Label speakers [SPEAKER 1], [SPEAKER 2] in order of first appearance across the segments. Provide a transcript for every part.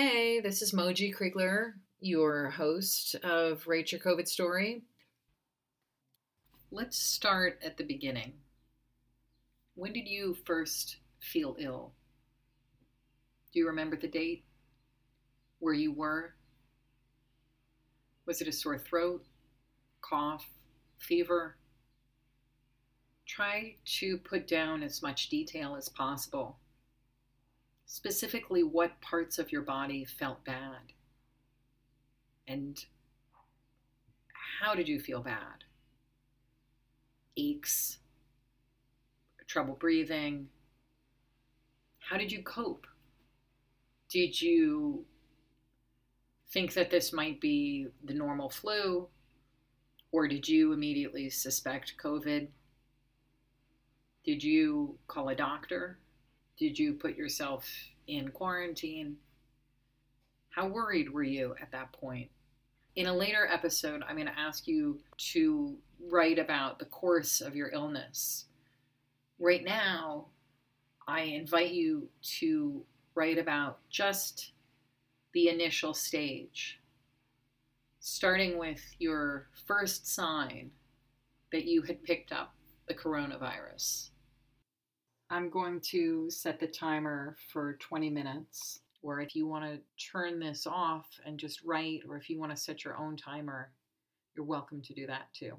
[SPEAKER 1] Hey, this is Moji Kriegler, your host of Rate Your COVID Story. Let's start at the beginning. When did you first feel ill? Do you remember the date? Where you were? Was it a sore throat, cough, fever? Try to put down as much detail as possible specifically what parts of your body felt bad and how did you feel bad? Aches, trouble breathing. How did you cope? Did you think that this might be the normal flu? Or did you immediately suspect COVID? Did you call a doctor? Did you put yourself in quarantine? How worried were you at that point? In a later episode, I'm going to ask you to write about the course of your illness. Right now, I invite you to write about just the initial stage, starting with your first sign that you had picked up the coronavirus. I'm going to set the timer for 20 minutes. Or if you want to turn this off and just write, or if you want to set your own timer, you're welcome to do that too.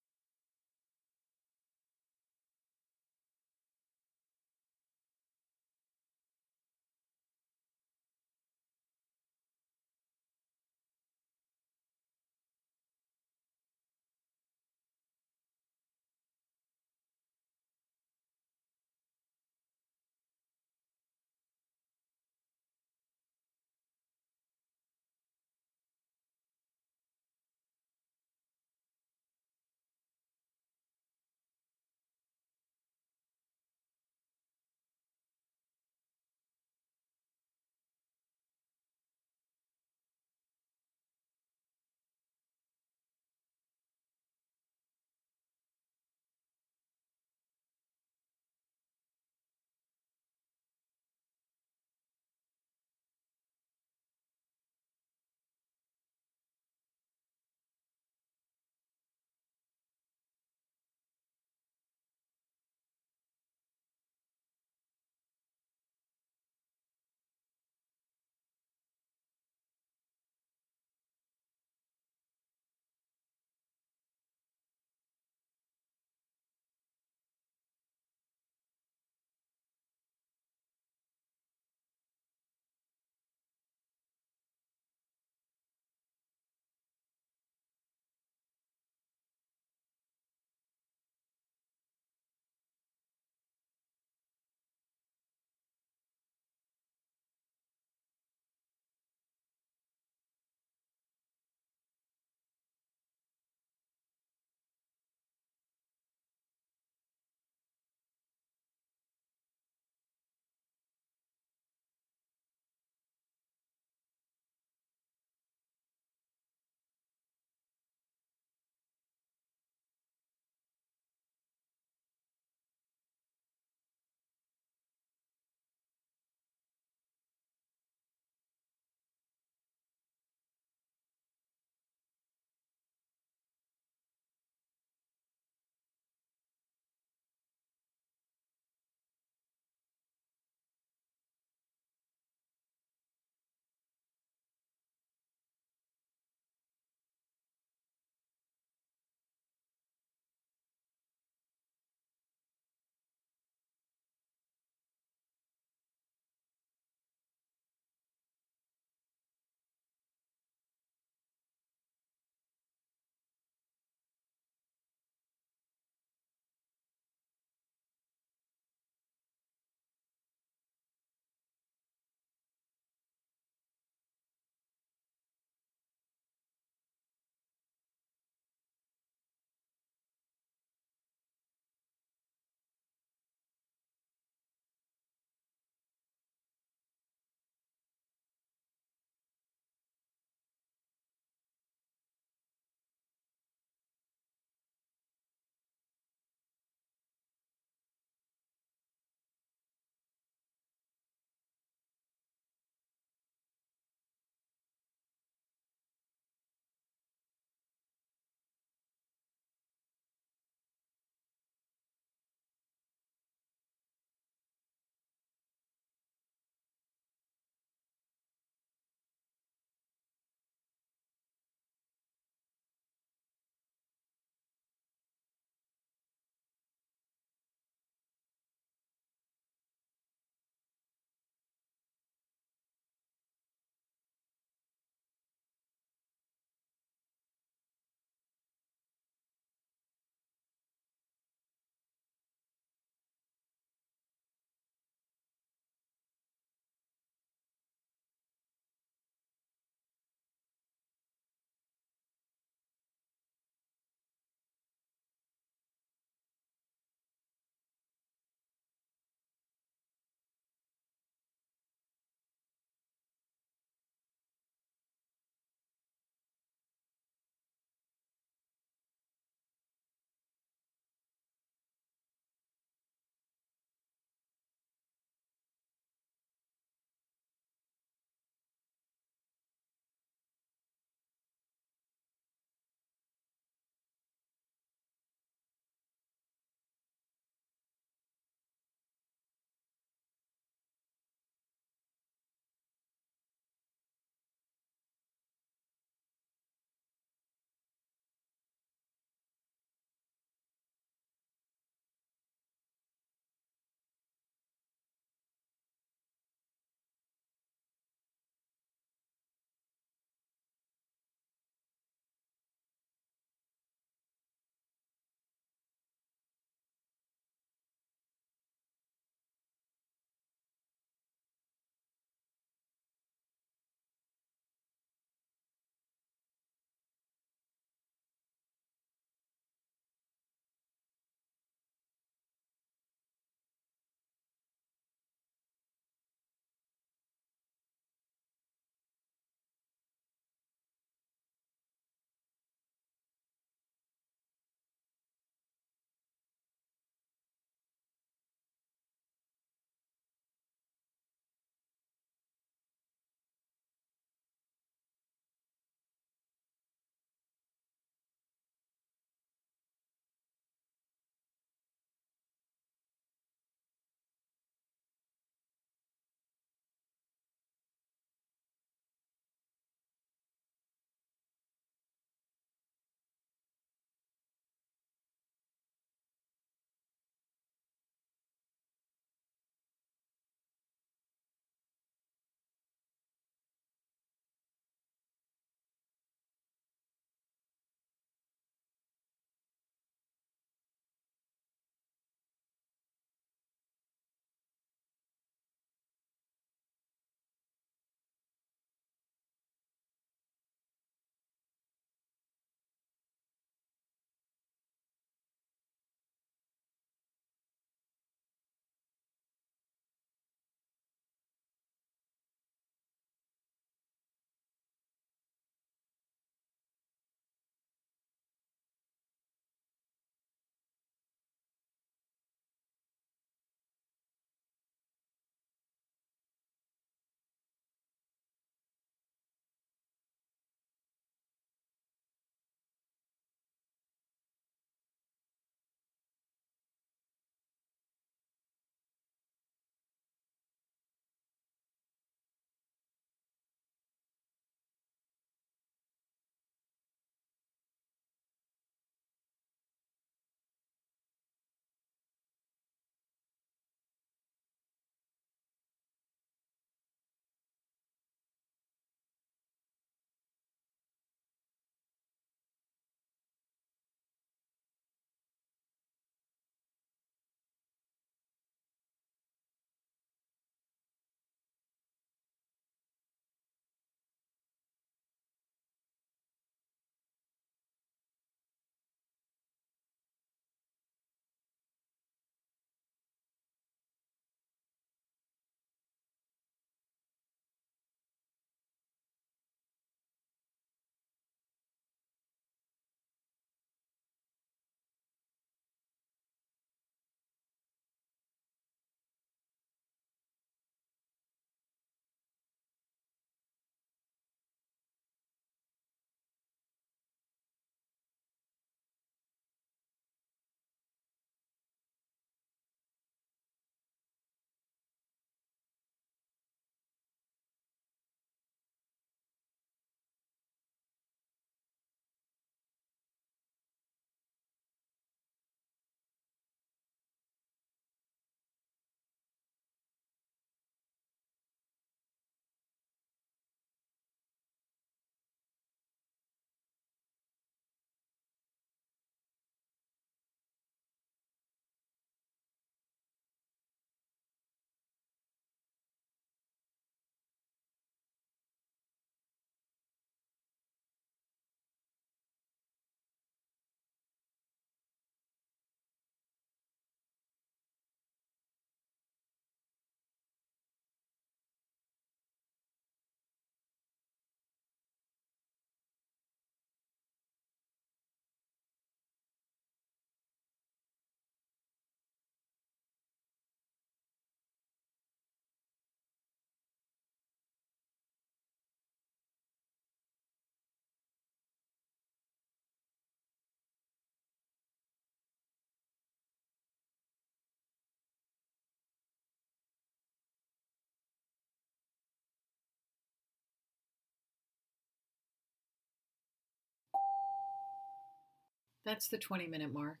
[SPEAKER 1] That's the 20 minute mark.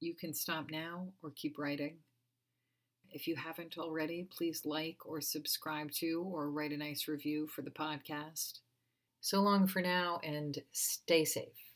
[SPEAKER 1] You can stop now or keep writing. If you haven't already, please like or subscribe to or write a nice review for the podcast. So long for now and stay safe.